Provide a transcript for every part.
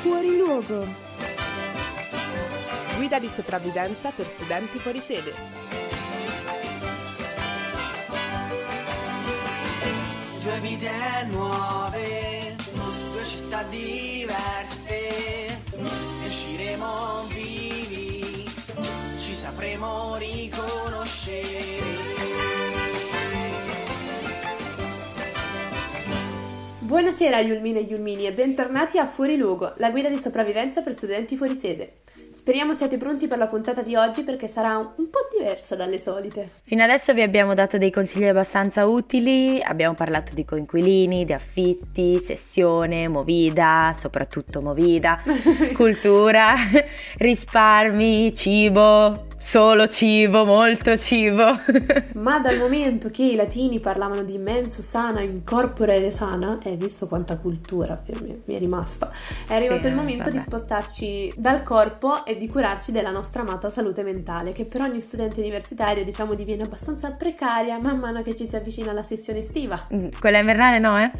Fuori luogo. Guida di sopravvivenza per studenti fuori sede. Due vite nuove, due città diverse, usciremo vivi, ci sapremo riconoscere. Buonasera Yulmine e Yulmini e bentornati a Fuori Luogo, la guida di sopravvivenza per studenti fuori sede. Speriamo siate pronti per la puntata di oggi perché sarà un po' diversa dalle solite. Fino adesso vi abbiamo dato dei consigli abbastanza utili, abbiamo parlato di coinquilini, di affitti, sessione, movida, soprattutto movida, cultura, risparmi, cibo, solo cibo, molto cibo. Ma dal momento che i latini parlavano di mens sana in corpore sana, e visto quanta cultura mi è rimasta, è arrivato Sì, il momento vabbè. di spostarci dal corpo e di curarci della nostra amata salute mentale, che per ogni studente universitario diciamo diviene abbastanza precaria man mano che ci si avvicina alla sessione estiva. Mm, Quella invernale no, eh?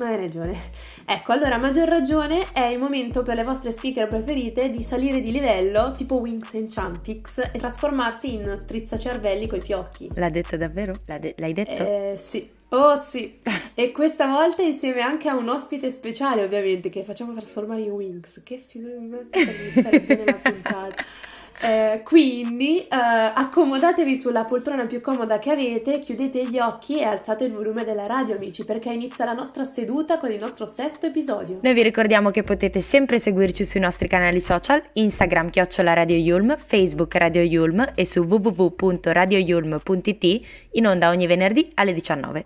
Hai ragione. Ecco, allora a maggior ragione è il momento per le vostre speaker preferite di salire di livello, tipo Wings and Chantix, e trasformarsi in strizzacervelli coi fiocchi. L'ha detto davvero? L'ha de- l'hai detto? Eh sì. Oh sì. E questa volta insieme anche a un ospite speciale, ovviamente, che facciamo trasformare in Wings. Che figura bene la puntata. Eh, quindi eh, accomodatevi sulla poltrona più comoda che avete, chiudete gli occhi e alzate il volume della radio, amici, perché inizia la nostra seduta con il nostro sesto episodio. Noi vi ricordiamo che potete sempre seguirci sui nostri canali social, Instagram chiocciola Radio Yulm, Facebook Radio Yulm e su www.radioyulm.it in onda ogni venerdì alle 19.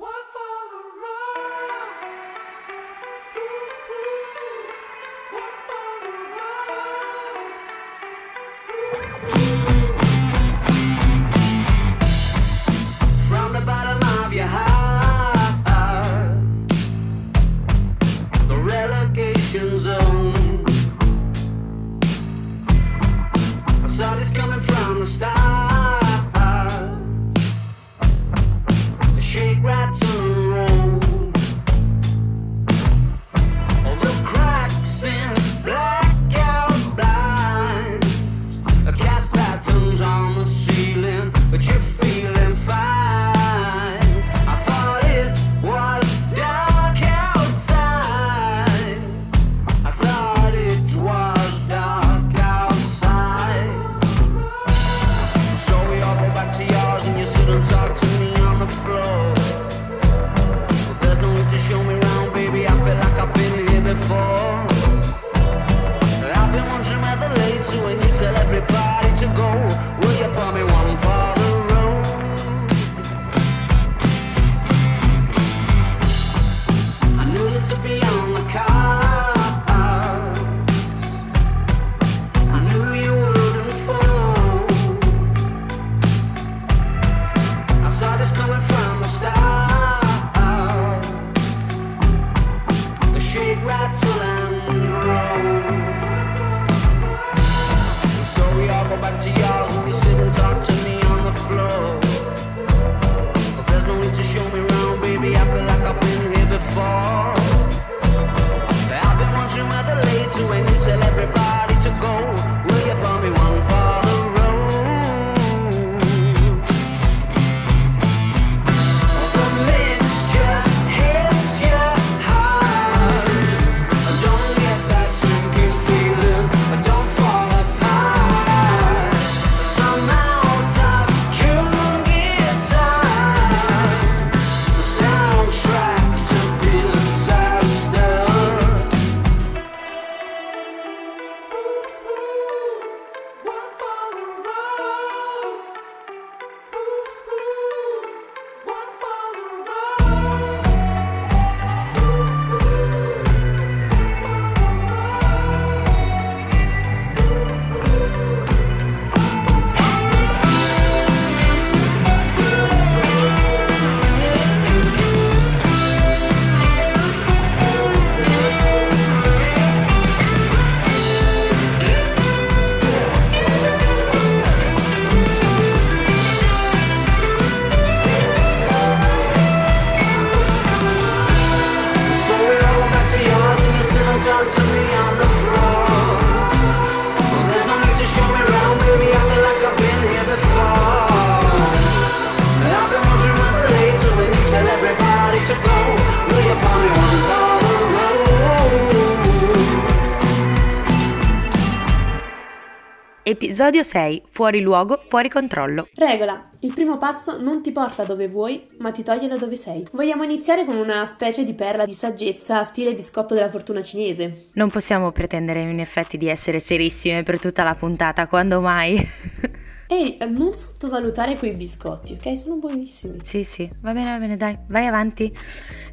Episodio 6. Fuori luogo, fuori controllo. Regola. Il primo passo non ti porta dove vuoi, ma ti toglie da dove sei. Vogliamo iniziare con una specie di perla di saggezza stile biscotto della fortuna cinese. Non possiamo pretendere in effetti di essere serissime per tutta la puntata, quando mai? Ehi, non sottovalutare quei biscotti, ok? Sono buonissimi. sì, sì, va bene, va bene, dai, vai avanti.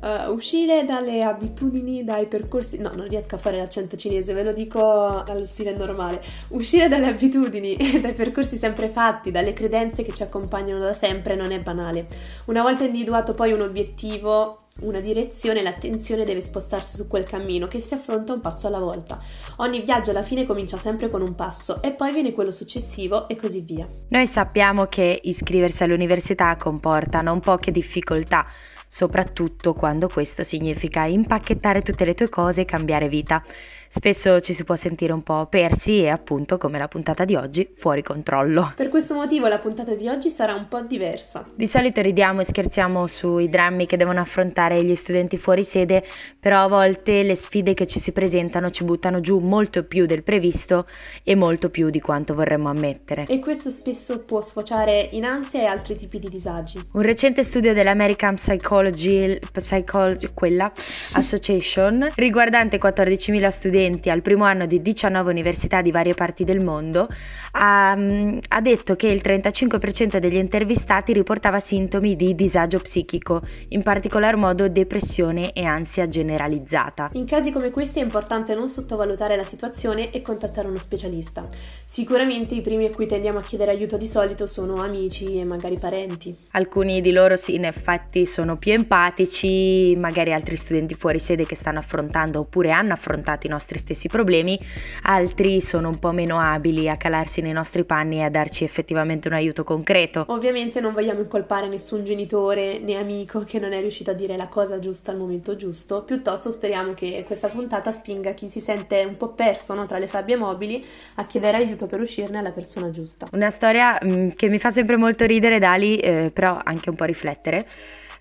Uh, uscire dalle abitudini, dai percorsi. No, non riesco a fare l'accento cinese, ve lo dico allo stile normale. Uscire dalle abitudini e dai percorsi sempre fatti, dalle credenze che ci accompagnano da sempre, non è banale. Una volta individuato poi un obiettivo, una direzione, l'attenzione deve spostarsi su quel cammino che si affronta un passo alla volta. Ogni viaggio alla fine comincia sempre con un passo e poi viene quello successivo e così via. Noi sappiamo che iscriversi all'università comporta non poche difficoltà, soprattutto quando questo significa impacchettare tutte le tue cose e cambiare vita. Spesso ci si può sentire un po' persi e appunto come la puntata di oggi fuori controllo. Per questo motivo la puntata di oggi sarà un po' diversa. Di solito ridiamo e scherziamo sui drammi che devono affrontare gli studenti fuori sede, però a volte le sfide che ci si presentano ci buttano giù molto più del previsto e molto più di quanto vorremmo ammettere. E questo spesso può sfociare in ansia e altri tipi di disagi. Un recente studio dell'American Psychology, Psychology quella, Association riguardante 14.000 studenti al primo anno di 19 università di varie parti del mondo ha, ha detto che il 35% degli intervistati riportava sintomi di disagio psichico, in particolar modo depressione e ansia generalizzata. In casi come questi è importante non sottovalutare la situazione e contattare uno specialista. Sicuramente i primi a cui tendiamo a chiedere aiuto di solito sono amici e magari parenti. Alcuni di loro sì, in effetti sono più empatici, magari altri studenti fuori sede che stanno affrontando oppure hanno affrontato i nostri stessi problemi, altri sono un po' meno abili a calarsi nei nostri panni e a darci effettivamente un aiuto concreto. Ovviamente non vogliamo incolpare nessun genitore né amico che non è riuscito a dire la cosa giusta al momento giusto, piuttosto speriamo che questa puntata spinga chi si sente un po' perso no, tra le sabbie mobili a chiedere aiuto per uscirne alla persona giusta. Una storia mh, mm, che mi fa sempre molto ridere, Dali, eh, però anche un po' riflettere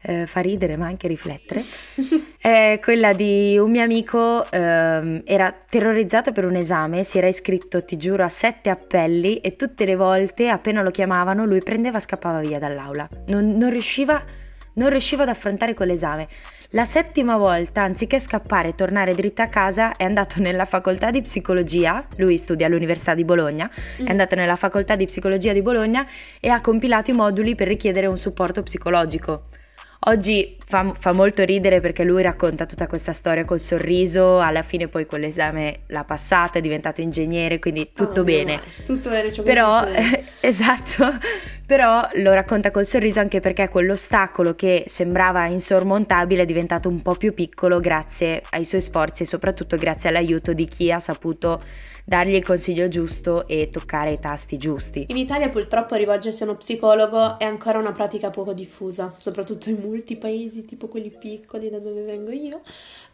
eh, fa ridere ma anche riflettere, è quella di un mio amico, ehm, era terrorizzato per un esame, si era iscritto, ti giuro, a sette appelli e tutte le volte appena lo chiamavano lui prendeva e scappava via dall'aula. Non, non, riusciva, non riusciva ad affrontare quell'esame. La settima volta, anziché scappare e tornare dritta a casa, è andato nella facoltà di psicologia, lui studia all'Università di Bologna, mm. è andato nella facoltà di psicologia di Bologna e ha compilato i moduli per richiedere un supporto psicologico. Oggi fa, fa, molto ridere perché lui racconta tutta questa storia col sorriso, alla fine poi quell'esame l'ha passata, è diventato ingegnere, quindi tutto oh, bene. Tutto bene, ciò Però, esatto, però lo racconta col sorriso anche perché quell'ostacolo che sembrava insormontabile è diventato un po' più piccolo grazie ai suoi sforzi e soprattutto grazie all'aiuto di chi ha saputo dargli il consiglio giusto e toccare i tasti giusti. In Italia purtroppo rivolgersi a uno psicologo è ancora una pratica poco diffusa, soprattutto in molti paesi tipo quelli piccoli da dove vengo io,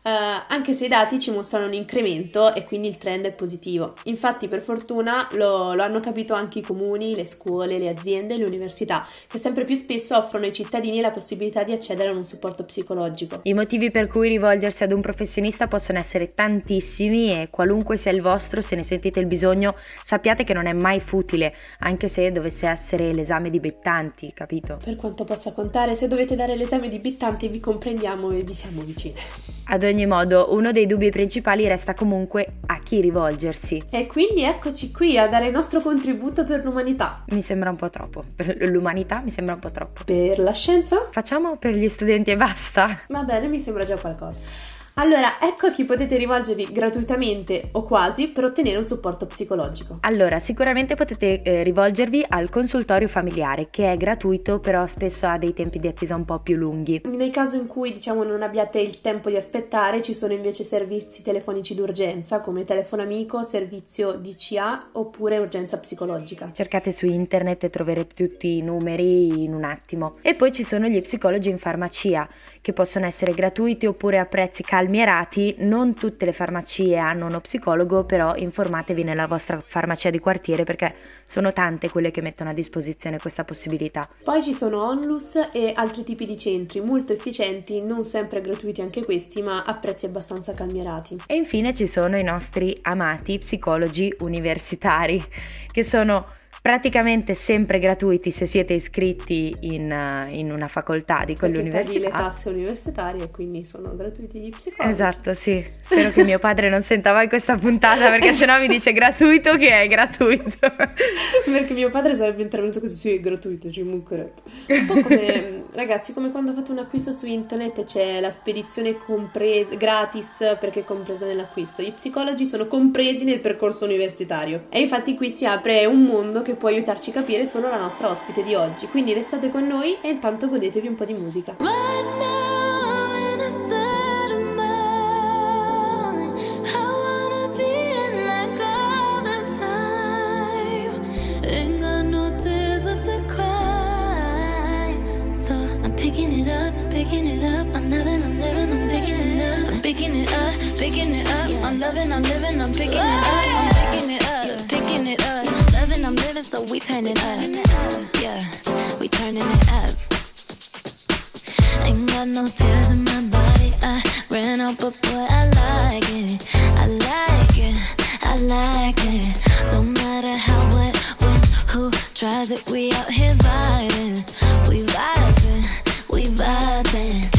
Uh, anche se i dati ci mostrano un incremento e quindi il trend è positivo. Infatti, per fortuna lo, lo, hanno capito anche i comuni, le scuole, le aziende e le università, che sempre più spesso offrono ai cittadini la possibilità di accedere a un supporto psicologico. I motivi per cui rivolgersi ad un professionista possono essere tantissimi e qualunque sia il vostro, se ne sentite il bisogno, sappiate che non è mai futile, anche se dovesse essere l'esame di Bettanti, capito? Per quanto possa contare, se dovete dare l'esame di Bettanti vi comprendiamo e vi siamo vicine. Ad ogni modo, uno dei dubbi principali resta comunque a chi rivolgersi. E quindi eccoci qui a dare il nostro contributo per l'umanità. Mi sembra un po' troppo. Per l'umanità mi sembra un po' troppo. Per la scienza? Facciamo per gli studenti e basta. Va bene, mi sembra già qualcosa. Allora, ecco a chi potete rivolgervi gratuitamente o quasi per ottenere un supporto psicologico. Allora, sicuramente potete eh, rivolgervi al consultorio familiare, che è gratuito, però spesso ha dei tempi di attesa un po' più lunghi. Nel caso in cui, diciamo, non abbiate il tempo di aspettare, ci sono invece servizi telefonici d'urgenza, come telefono amico, servizio DCA oppure urgenza psicologica. Cercate su internet e troverete tutti i numeri in un attimo. E poi ci sono gli psicologi in farmacia, che possono essere gratuiti oppure a prezzi caldi calmierati, non tutte le farmacie hanno uno psicologo, però informatevi nella vostra farmacia di quartiere perché sono tante quelle che mettono a disposizione questa possibilità. Poi ci sono onlus e altri tipi di centri molto efficienti, non sempre gratuiti anche questi, ma a prezzi abbastanza calmierati. E infine ci sono i nostri amati psicologi universitari, che sono praticamente sempre gratuiti se siete iscritti in, uh, in una facoltà di quell'università. Perché paghi le tasse universitarie, quindi sono gratuiti gli psicologi. Esatto, sì. Spero che mio padre non senta mai questa puntata perché sennò mi dice gratuito che è gratuito. perché mio padre sarebbe intervenuto così, sì, è gratuito, ci mancherebbe. Un po' come, ragazzi, come quando fate un acquisto su internet e c'è la spedizione compresa, gratis perché è compresa nell'acquisto. Gli psicologi sono compresi nel percorso universitario. E infatti qui si apre un mondo che può aiutarci a capire solo la nostra ospite di oggi. Quindi restate con noi e intanto godetevi un po' di musica. Picking it up. I'm loving, I'm living, I'm picking it up. I'm. So we turn it up. Yeah, we turning it up. Ain't got no tears in my body. I ran out, but boy, I like it. I like it. I like it. Don't matter how, what, when, who tries it. We out here vibing. We vibing. We vibing.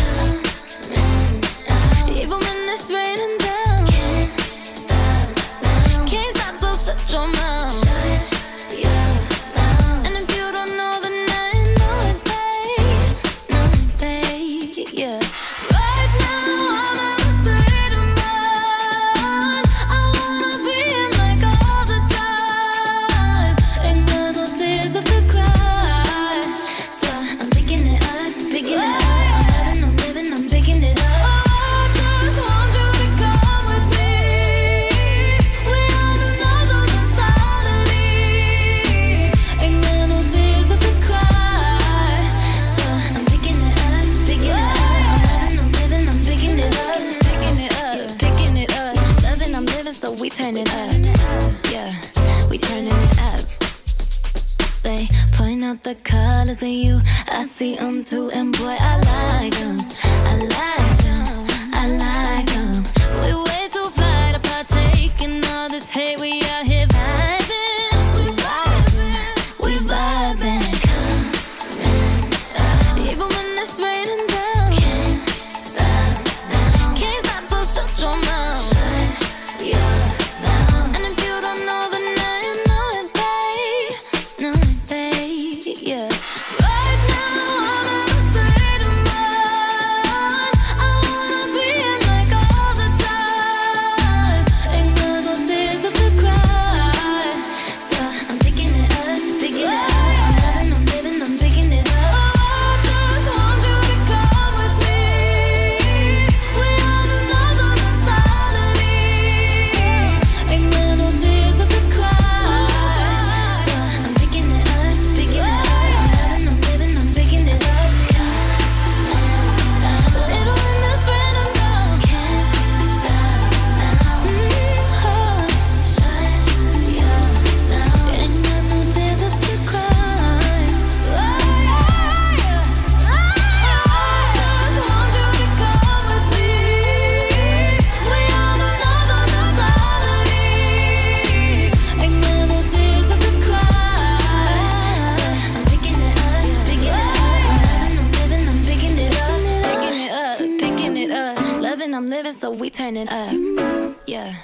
So we turn it up. Yeah,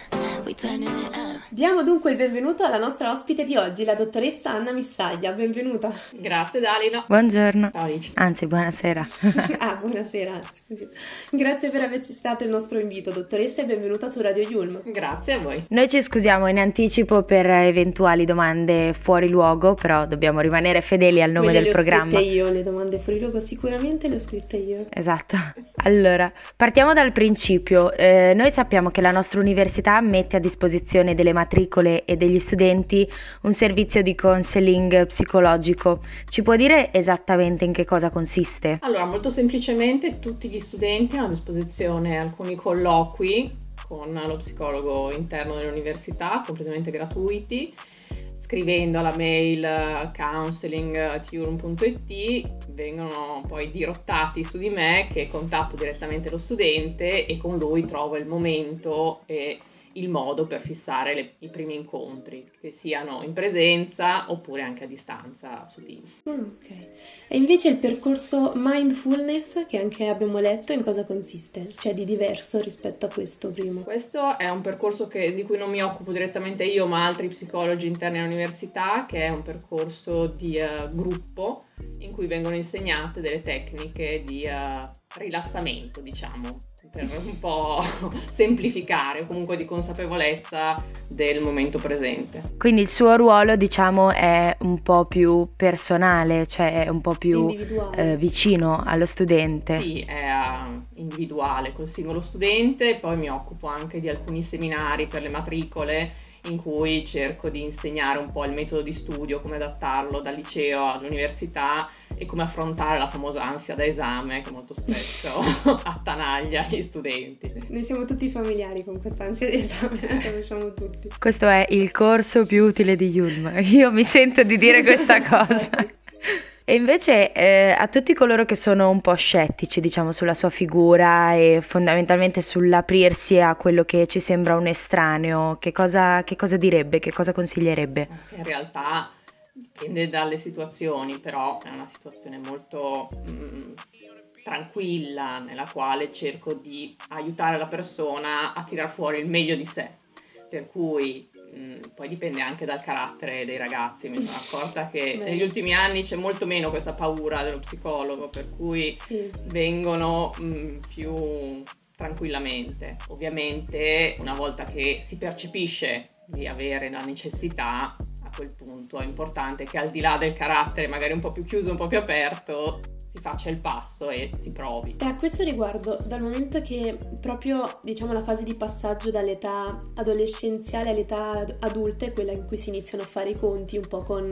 we turning it up. Diamo dunque il benvenuto alla nostra ospite di oggi, la dottoressa Anna Missaglia. Benvenuta. Grazie Dalino. Buongiorno. Ciao Alice. Anzi, buonasera. ah, buonasera. scusi. Grazie per aver accettato il nostro invito, dottoressa, e benvenuta su Radio Yulm. Grazie a voi. Noi ci scusiamo in anticipo per eventuali domande fuori luogo, però dobbiamo rimanere fedeli al nome Quelle del le ho programma. scritte io, le domande fuori luogo sicuramente le ho scritte io. Esatto. Allora, partiamo dal principio. Eh, noi sappiamo che la nostra università mette a disposizione delle matricole e degli studenti un servizio di counseling psicologico. Ci può dire esattamente in che cosa consiste? Allora, molto semplicemente tutti gli studenti hanno a disposizione alcuni colloqui con lo psicologo interno dell'università, completamente gratuiti. Scrivendo alla mail counseling.it vengono poi dirottati su di me che contatto direttamente lo studente e con lui trovo il momento e il modo per fissare le- i primi incontri, che siano in presenza oppure anche a distanza su Teams. Ah, ok. E invece il percorso mindfulness, che anche abbiamo letto, in cosa consiste? C'è di diverso rispetto a questo primo? Questo è un percorso che- di cui non mi occupo direttamente io, ma altri psicologi interni all'università, che è un percorso di eh, gruppo in cui vengono insegnate delle tecniche di eh, rilassamento, diciamo, per un po' semplificare o comunque di consapevolezza del momento presente. Quindi il suo ruolo, diciamo, è un po' più personale, cioè è un po' più eh, vicino allo studente. Sì, è eh, individuale col singolo studente, poi mi occupo anche di alcuni seminari per le matricole in cui cerco di insegnare un po' il metodo di studio, come adattarlo dal liceo all'università e come affrontare la famosa ansia da esame che molto spesso attanaglia gli studenti. Ne siamo tutti familiari con quest'ansia di esame, la conosciamo tutti. Questo è il corso più utile di Yulm. Io mi sento di dire questa cosa. E invece eh, a tutti coloro che sono un po' scettici, diciamo, sulla sua figura e fondamentalmente sull'aprirsi a quello che ci sembra un estraneo, che cosa, che cosa direbbe, che cosa consiglierebbe? In realtà dipende dalle situazioni, però è una situazione molto mm, tranquilla nella quale cerco di aiutare la persona a tirar fuori il meglio di sé. Per cui mm, poi dipende anche dal carattere dei ragazzi. Mi sono accorta che Beh. negli ultimi anni c'è molto meno questa paura dello psicologo, per cui Sì. vengono mm, più tranquillamente. Ovviamente una volta che si percepisce di avere la necessità, quel punto è importante che al di là del carattere magari un po' più chiuso, un po' più aperto, si faccia il passo e si provi. E a questo riguardo, dal momento che proprio diciamo la fase di passaggio dall'età adolescenziale all'età ad- adulta è quella in cui si iniziano a fare i conti un po' con,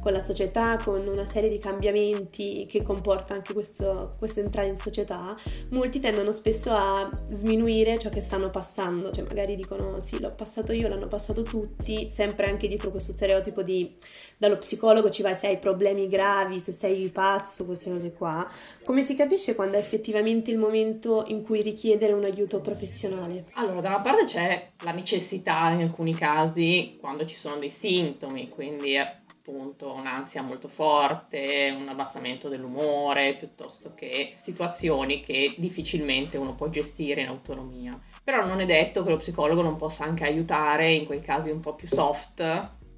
con la società, con una serie di cambiamenti che comporta anche questo, questo entrare in società, molti tendono spesso a sminuire ciò che stanno passando, cioè magari dicono sì l'ho passato io, l'hanno passato tutti, sempre anche dietro questo stereotipo di dallo psicologo ci vai se hai problemi gravi, se sei pazzo, queste cose qua. Come si capisce quando è effettivamente il momento in cui richiedere un aiuto professionale? Allora, da una parte c'è la necessità in alcuni casi quando ci sono dei sintomi, quindi appunto un'ansia molto forte, un abbassamento dell'umore, piuttosto che situazioni che difficilmente uno può gestire in autonomia. Però non è detto che lo psicologo non possa anche aiutare in quei casi un po' più soft,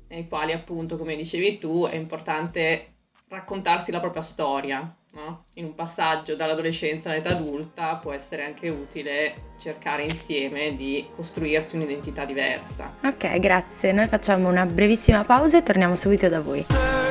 nei quali appunto, come dicevi tu, è importante raccontarsi la propria storia. no? In un passaggio dall'adolescenza all'età adulta può essere anche utile cercare insieme di costruirsi un'identità diversa. Ok, grazie. Noi facciamo una brevissima pausa e torniamo subito da voi.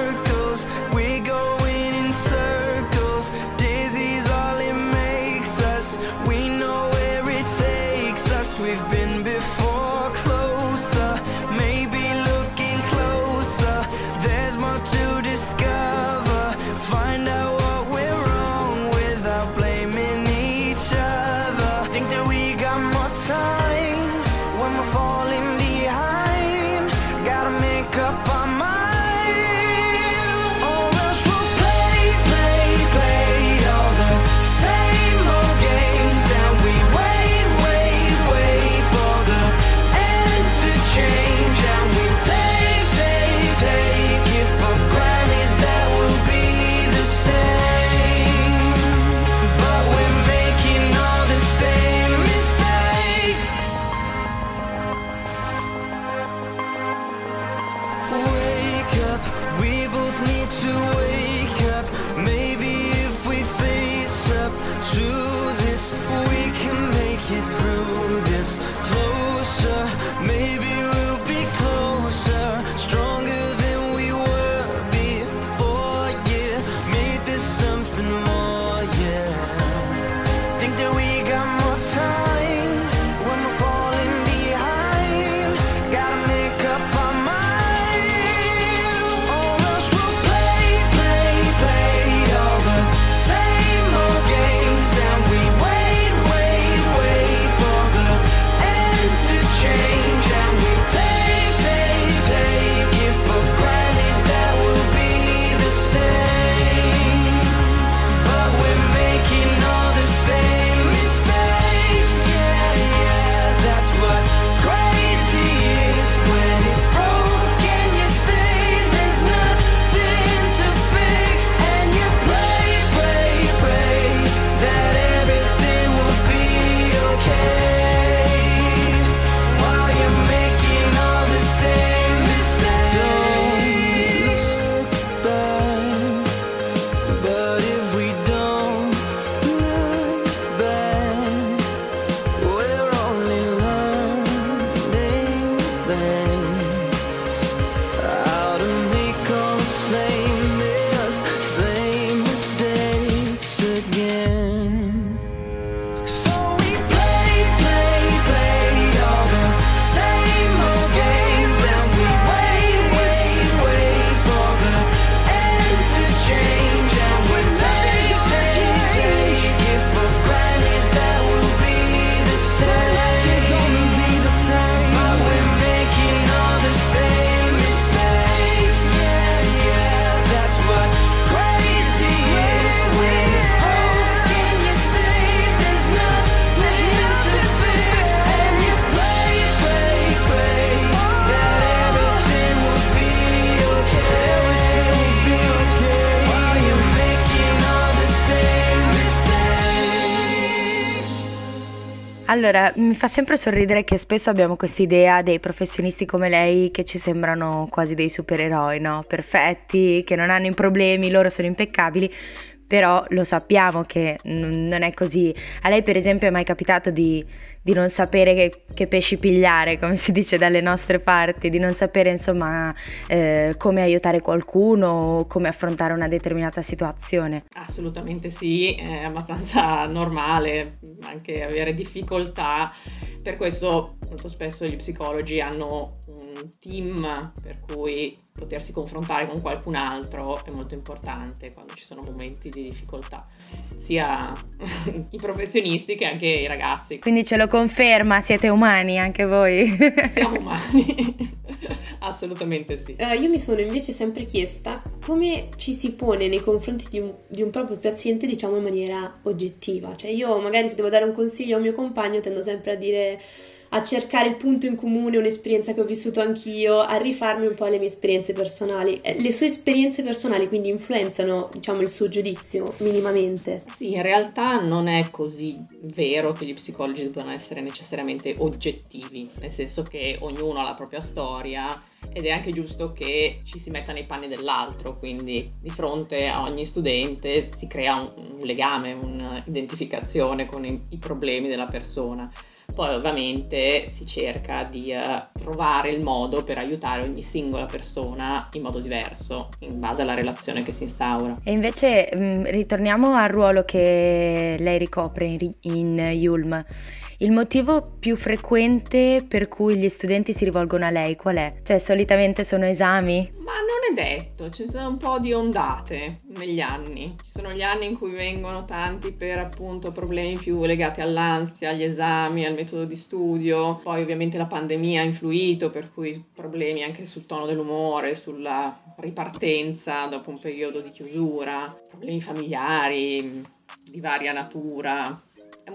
Allora, mi fa sempre sorridere che spesso abbiamo quest'idea dei professionisti come lei che ci sembrano quasi dei supereroi, no? Perfetti, che non hanno i problemi, loro sono impeccabili, però lo sappiamo che non è così. A lei, per esempio, è mai capitato di, di non sapere che, che pesci pigliare, come si dice dalle nostre parti, di non sapere, insomma, eh, come aiutare qualcuno o come affrontare una determinata situazione? Assolutamente sì, è abbastanza normale anche avere difficoltà. Per questo molto spesso gli psicologi hanno un team per cui potersi confrontare con qualcun altro è molto importante quando ci sono momenti di difficoltà, sia i professionisti che anche i ragazzi. Quindi ce lo conferma, siete umani anche voi. Siamo umani, assolutamente sì. Eh, io mi sono invece sempre chiesta come ci si pone nei confronti di un, di un proprio paziente, diciamo in maniera oggettiva. Cioè, io magari se devo dare un consiglio a un mio compagno, tendo sempre a dire a cercare il punto in comune, un'esperienza che ho vissuto anch'io, a rifarmi un po' alle mie esperienze personali. Eh, Le sue esperienze personali quindi influenzano, diciamo, il suo giudizio minimamente. Sì, in realtà non è così vero che gli psicologi debbano essere necessariamente oggettivi, nel senso che ognuno ha la propria storia ed è anche giusto che ci si metta nei panni dell'altro, quindi di fronte a ogni studente si crea un, legame, un'identificazione con i problemi della persona. Poi ovviamente si cerca di eh, trovare il modo per aiutare ogni singola persona in modo diverso, in base alla relazione che si instaura. E invece mh, ritorniamo al ruolo che lei ricopre in, in Yulm. Il motivo più frequente per cui gli studenti si rivolgono a lei qual è? Cioè, solitamente sono esami? Ma non è detto, ci sono un po' di ondate negli anni. Ci sono gli anni in cui vengono tanti per appunto problemi più legati all'ansia, agli esami, al metodo di studio. Poi ovviamente la pandemia ha influito, per cui problemi anche sul tono dell'umore, sulla ripartenza dopo un periodo di chiusura, problemi familiari di varia natura.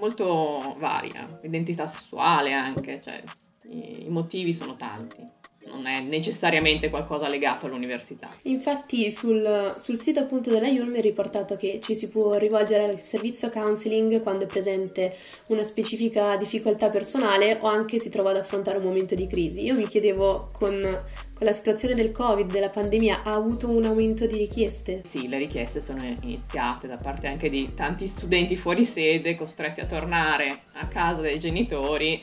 Molto varia, identità sessuale anche, cioè i, i motivi sono tanti non è necessariamente qualcosa legato all'università. Infatti sul, sul sito appunto della Yulm è riportato che ci si può rivolgere al servizio counseling quando è presente una specifica difficoltà personale o anche si trova ad affrontare un momento di crisi. Io mi chiedevo con, con la situazione del Covid, della pandemia, ha avuto un aumento di richieste? Sì, le richieste sono iniziate da parte anche di tanti studenti fuori sede costretti a tornare a casa dai genitori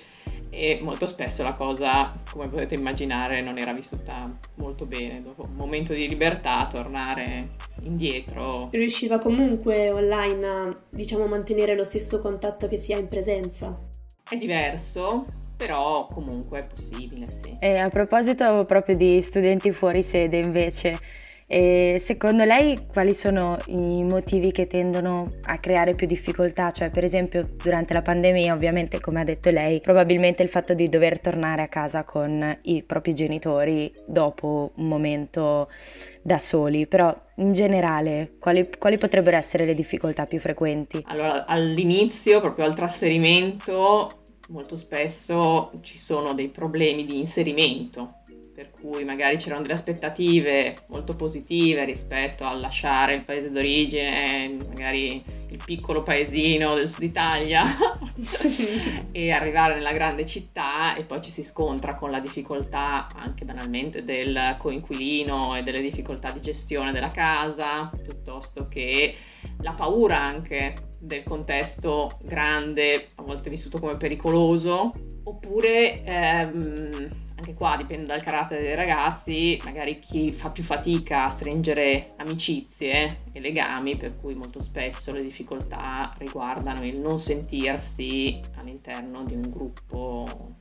e molto spesso la cosa, come potete immaginare, non era vissuta molto bene. Dopo un momento di libertà, tornare indietro. Riusciva comunque online a, diciamo, mantenere lo stesso contatto che si ha in presenza? È diverso, però comunque è possibile, sì. E a proposito proprio di studenti fuori sede invece, e secondo lei quali sono i motivi che tendono a creare più difficoltà? Cioè, per esempio, durante la pandemia, ovviamente, come ha detto lei, probabilmente il fatto di dover tornare a casa con i propri genitori dopo un momento da soli, però in generale quali, quali potrebbero essere le difficoltà più frequenti? Allora, all'inizio, proprio al trasferimento, molto spesso ci sono dei problemi di inserimento per cui magari c'erano delle aspettative molto positive rispetto a lasciare il paese d'origine, magari il piccolo paesino del sud Italia e arrivare nella grande città e poi ci si scontra con la difficoltà anche banalmente del coinquilino e delle difficoltà di gestione della casa, piuttosto che la paura anche del contesto grande, a volte vissuto come pericoloso, oppure ehm, anche qua dipende dal carattere dei ragazzi, magari chi fa più fatica a stringere amicizie e legami, per cui molto spesso le difficoltà riguardano il non sentirsi all'interno di un gruppo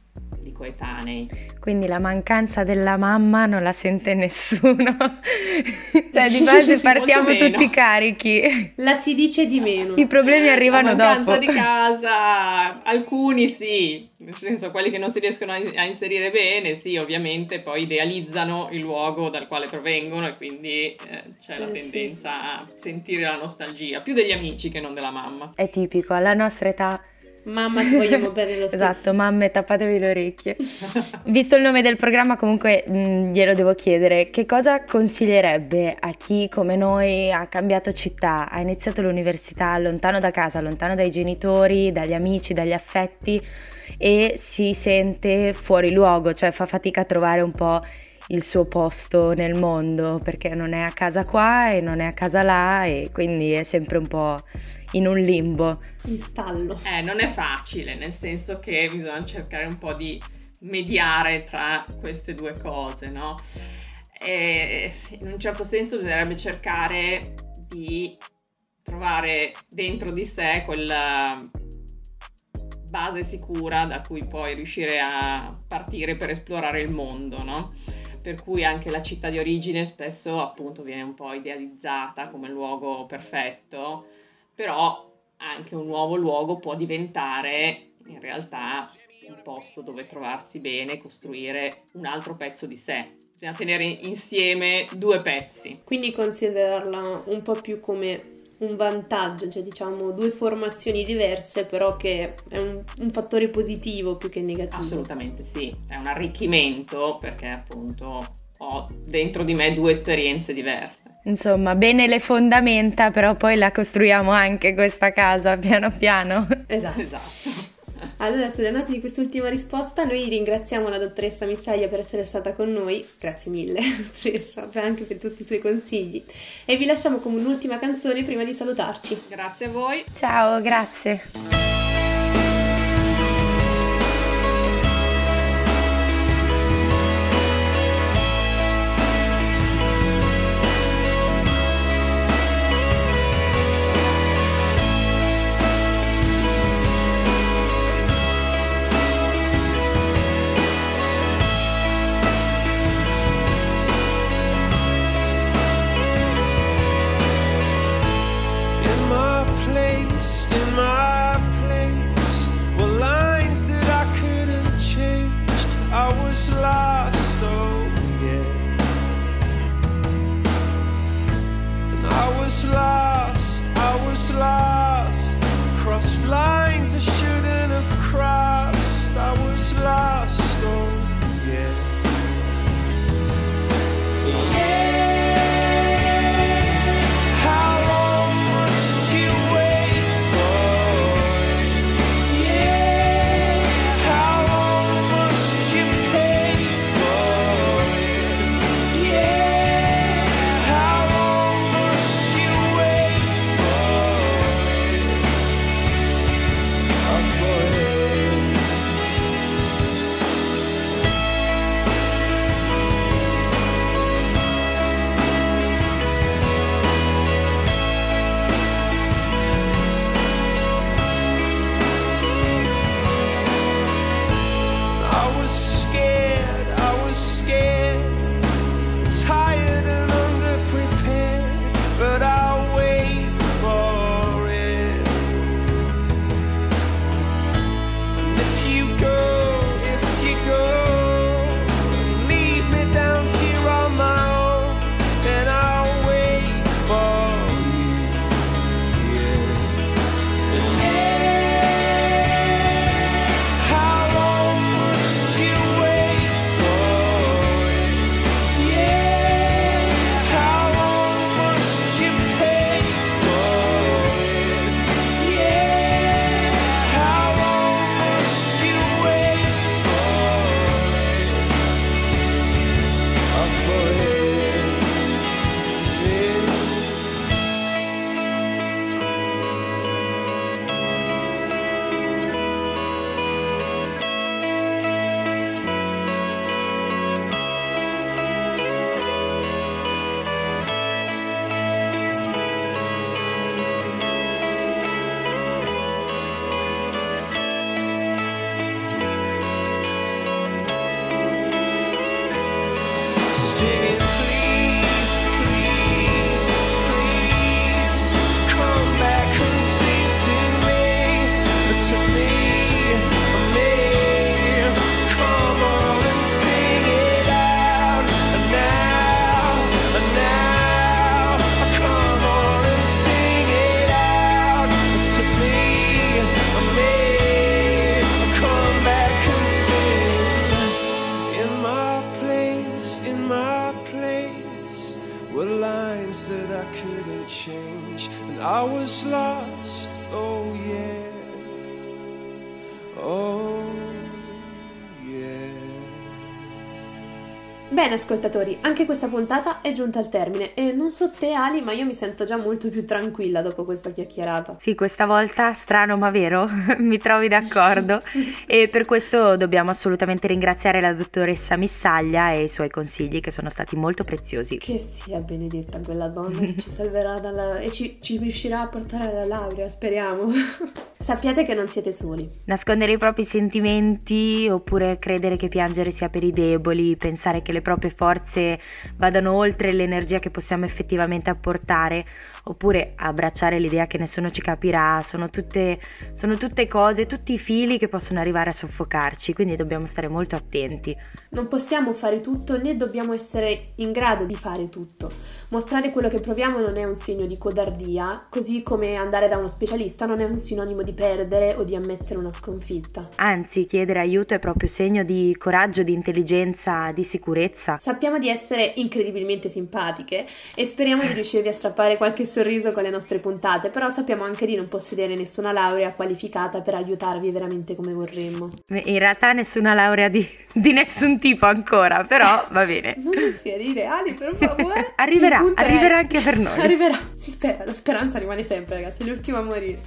di coetanei. Quindi la mancanza della mamma non la sente nessuno. cioè di base partiamo tutti carichi. La si dice di meno. I problemi arrivano la mancanza dopo. di casa, alcuni sì, nel senso quelli che non si riescono a a inserire bene, sì, ovviamente poi idealizzano il luogo dal quale provengono e quindi eh, c'è la Eh, sì. tendenza a sentire la nostalgia, più degli amici che non della mamma. È tipico, alla nostra età Mamma, ti vogliamo bene lo stesso. Esatto, mamme, tappatevi le orecchie. Visto il nome del programma, comunque mh, glielo devo chiedere, che cosa consiglierebbe a chi come noi ha cambiato città, ha iniziato l'università lontano da casa, lontano dai genitori, dagli amici, dagli affetti e si sente fuori luogo, cioè fa fatica a trovare un po' il suo posto nel mondo perché non è a casa qua e non è a casa là e quindi è sempre un po' in un limbo. In stallo. Eh, non è facile, nel senso che bisogna cercare un po' di mediare tra queste due cose, no? E in un certo senso bisognerebbe cercare di trovare dentro di sé quella base sicura da cui poi riuscire a partire per esplorare il mondo, no? Per cui anche la città di origine spesso appunto viene un po' idealizzata come luogo perfetto, però anche un nuovo luogo può diventare in realtà un posto dove trovarsi bene, costruire un altro pezzo di sé. Bisogna tenere insieme due pezzi. Quindi considerarla un po' più come un vantaggio, cioè diciamo due formazioni diverse, però che è un, un fattore positivo più che negativo. Assolutamente sì, è un arricchimento perché appunto ho dentro di me due esperienze diverse. Insomma, bene le fondamenta, però poi la costruiamo anche questa casa piano piano. Esatto. Esatto. Allora, studentati di quest'ultima risposta, noi ringraziamo la dottoressa Missaglia per essere stata con noi, grazie mille, dottoressa, anche per tutti i suoi consigli, e vi lasciamo con un'ultima canzone prima di salutarci. Grazie a voi. Ciao, grazie. Ascoltatori, anche questa puntata è giunta al termine e non so te Ali, ma io mi sento già molto più tranquilla dopo questa chiacchierata. Sì, questa volta strano ma vero, mi trovi d'accordo e per questo dobbiamo assolutamente ringraziare la dottoressa Missaglia e i suoi consigli che sono stati molto preziosi. Che sia benedetta quella donna che ci salverà dalla... e ci, ci riuscirà a portare alla laurea, speriamo. Sappiate che non siete soli. Nascondere i propri sentimenti oppure credere che piangere sia per i deboli, pensare che le proprie forze vadano oltre l'energia che possiamo effettivamente apportare, oppure abbracciare l'idea che nessuno ci capirà, sono tutte, sono tutte cose, tutti i fili che possono arrivare a soffocarci, quindi dobbiamo stare molto attenti. Non possiamo fare tutto né dobbiamo essere in grado di fare tutto. Mostrare quello che proviamo non è un segno di codardia, così come andare da uno specialista non è un sinonimo di perdere o di ammettere una sconfitta. Anzi, chiedere aiuto è proprio segno di coraggio, di intelligenza, di sicurezza. Sappiamo di essere incredibilmente simpatiche e speriamo di riuscirvi a strappare qualche sorriso con le nostre puntate, però sappiamo anche di non possedere nessuna laurea qualificata per aiutarvi veramente come vorremmo. In realtà nessuna laurea di, di nessun tipo ancora, però va bene. Non mi fierire, Ali, per favore. Arriverà, punto è- arriverà anche per noi. Arriverà, si spera, la speranza rimane sempre, ragazzi, l'ultimo a morire.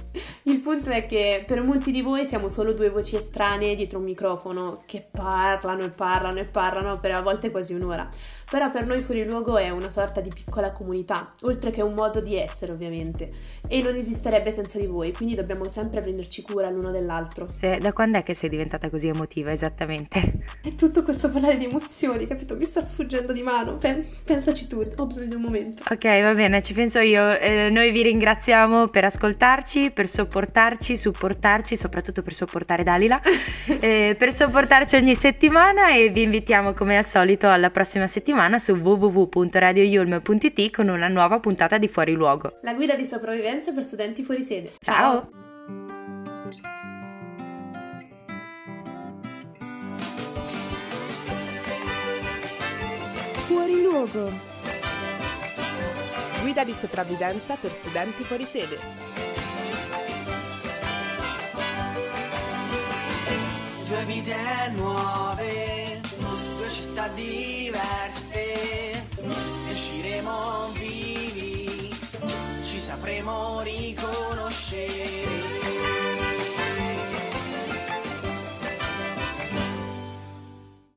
Il punto è che per molti di voi siamo solo due voci estranee dietro un microfono che parlano e parlano e parlano per a volte quasi un'ora. Però per noi Fuori Luogo è una sorta di piccola comunità, oltre che un modo di essere, ovviamente. E non esisterebbe senza di voi, quindi dobbiamo sempre prenderci cura l'uno dell'altro. Se- da quando è che sei diventata così emotiva esattamente? È tutto questo parlare di emozioni, capito? Mi sta sfuggendo di mano. Pen- pensaci tu, ho bisogno di un momento. Ok, va bene, ci penso io. Eh, noi vi ringraziamo per ascoltarci, per sopportarci, supportarci, soprattutto per sopportare Dalila, eh, per sopportarci ogni settimana e vi invitiamo come al solito alla prossima settimana su www.radioyulm.it con una nuova puntata di Fuori Luogo. La guida di sopravvivenza per studenti fuori sede. Ciao! Fuori luogo. Guida di sopravvivenza per studenti fuori sede. Due vite nuove, città diverse, usciremo vivi, ci sapremo riconoscere.